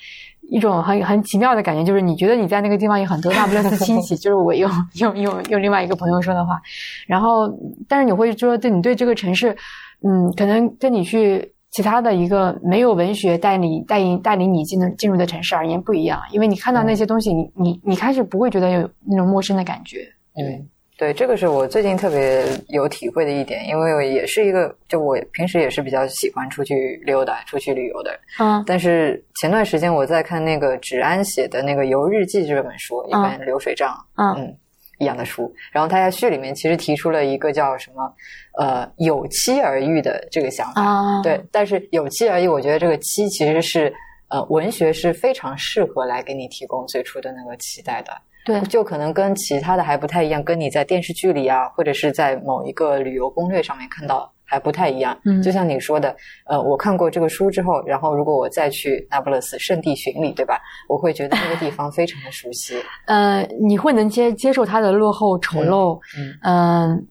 一种很很奇妙的感觉，就是你觉得你在那个地方有很多 那不勒斯亲戚，就是我用用用用另外一个朋友说的话，然后但是你会说，对你对这个城市，嗯，可能跟你去其他的一个没有文学带你带领带领你进入进入的城市而言不一样，因为你看到那些东西，你你你开始不会觉得有那种陌生的感觉，嗯。对，这个是我最近特别有体会的一点，因为也是一个，就我平时也是比较喜欢出去溜达、出去旅游的。嗯。但是前段时间我在看那个芷安写的那个《游日记》这本书，一本流水账，嗯，一样的书。然后他在序里面其实提出了一个叫什么，呃，有期而遇的这个想法。啊。对，但是有期而遇，我觉得这个期其实是，呃，文学是非常适合来给你提供最初的那个期待的。对，就可能跟其他的还不太一样，跟你在电视剧里啊，或者是在某一个旅游攻略上面看到还不太一样。嗯，就像你说的，呃，我看过这个书之后，然后如果我再去那不勒斯圣地巡礼，对吧？我会觉得那个地方非常的熟悉。呃，你会能接接受它的落后、丑陋，嗯，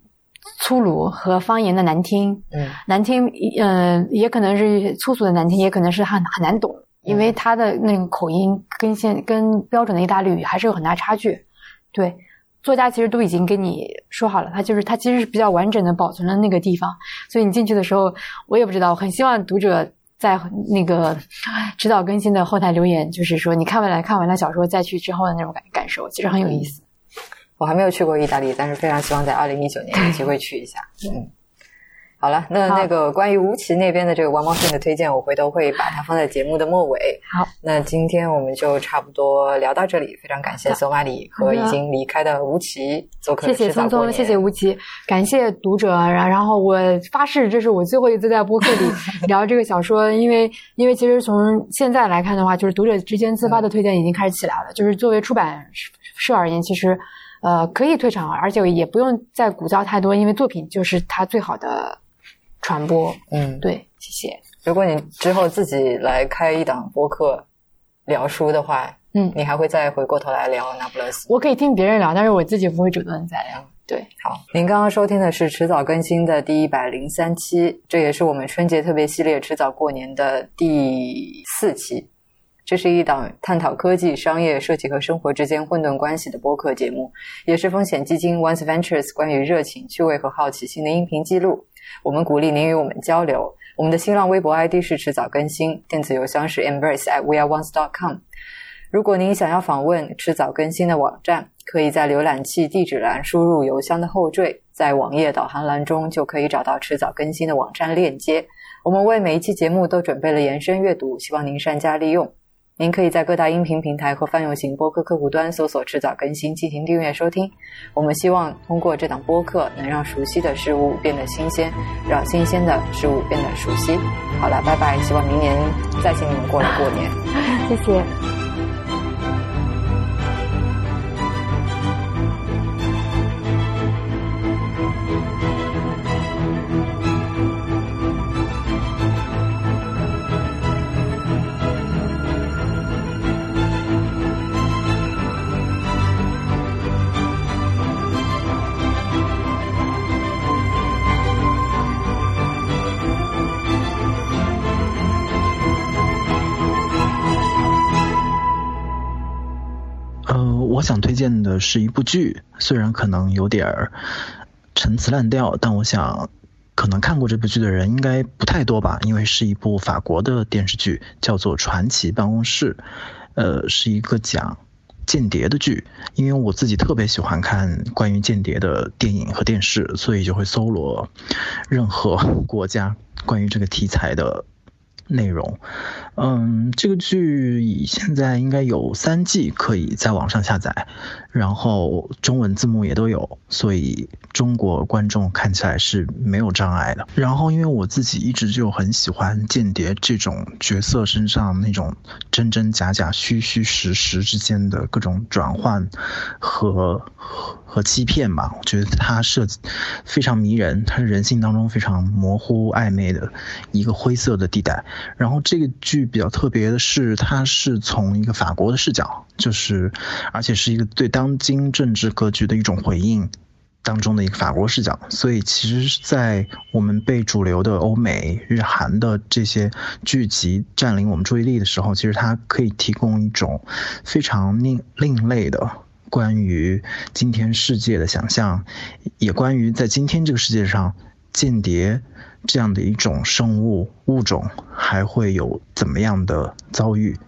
粗鲁和方言的难听，嗯，难听，嗯，也可能是粗俗的难听，也可能是很很难懂。因为他的那个口音跟现跟标准的意大利语还是有很大差距，对，作家其实都已经跟你说好了，他就是他其实是比较完整的保存了那个地方，所以你进去的时候，我也不知道，我很希望读者在那个指导更新的后台留言，就是说你看完了看完了小说再去之后的那种感感受，其实很有意思。我还没有去过意大利，但是非常希望在二零一九年有机会去一下。嗯。好了，那那个关于吴奇那边的这个王茂顺的推荐，我回头会把它放在节目的末尾。好，那今天我们就差不多聊到这里，非常感谢索马里和已经离开的吴奇做客。谢谢聪聪，谢谢吴奇，感谢读者。然然后我发誓，这是我最后一次在播客里聊这个小说，因为因为其实从现在来看的话，就是读者之间自发的推荐已经开始起来了。就是作为出版社而言，其实呃可以退场，而且也不用再鼓噪太多，因为作品就是他最好的。传播，嗯，对，谢谢。如果你之后自己来开一档播客聊书的话，嗯，你还会再回过头来聊那不勒斯？我可以听别人聊，但是我自己不会主动再聊。对，好，您刚刚收听的是迟早更新的第一百零三期，这也是我们春节特别系列迟早过年的第四期。这是一档探讨科技、商业、设计和生活之间混沌关系的播客节目，也是风险基金 Once Ventures 关于热情、趣味和好奇心的音频记录。我们鼓励您与我们交流。我们的新浪微博 ID 是迟早更新，电子邮箱是 embrace at weareones.com。如果您想要访问迟早更新的网站，可以在浏览器地址栏输入邮箱的后缀，在网页导航栏中就可以找到迟早更新的网站链接。我们为每一期节目都准备了延伸阅读，希望您善加利用。您可以在各大音频平台和泛用型播客客户端搜索“迟早更新”进行订阅收听。我们希望通过这档播客，能让熟悉的事物变得新鲜，让新鲜的事物变得熟悉。好了，拜拜！希望明年再请你们过来过年。谢谢。荐的是一部剧，虽然可能有点儿陈词滥调，但我想可能看过这部剧的人应该不太多吧，因为是一部法国的电视剧，叫做《传奇办公室》，呃，是一个讲间谍的剧，因为我自己特别喜欢看关于间谍的电影和电视，所以就会搜罗任何国家关于这个题材的内容。嗯，这个剧现在应该有三季可以在网上下载，然后中文字幕也都有，所以中国观众看起来是没有障碍的。然后，因为我自己一直就很喜欢间谍这种角色身上那种真真假假、虚虚实实之间的各种转换和和欺骗吧，我觉得它设计非常迷人，它是人性当中非常模糊暧昧的一个灰色的地带。然后这个剧。比较特别的是，它是从一个法国的视角，就是而且是一个对当今政治格局的一种回应当中的一个法国视角。所以，其实，在我们被主流的欧美、日韩的这些剧集占领我们注意力的时候，其实它可以提供一种非常另另类的关于今天世界的想象，也关于在今天这个世界上间谍。这样的一种生物物种还会有怎么样的遭遇？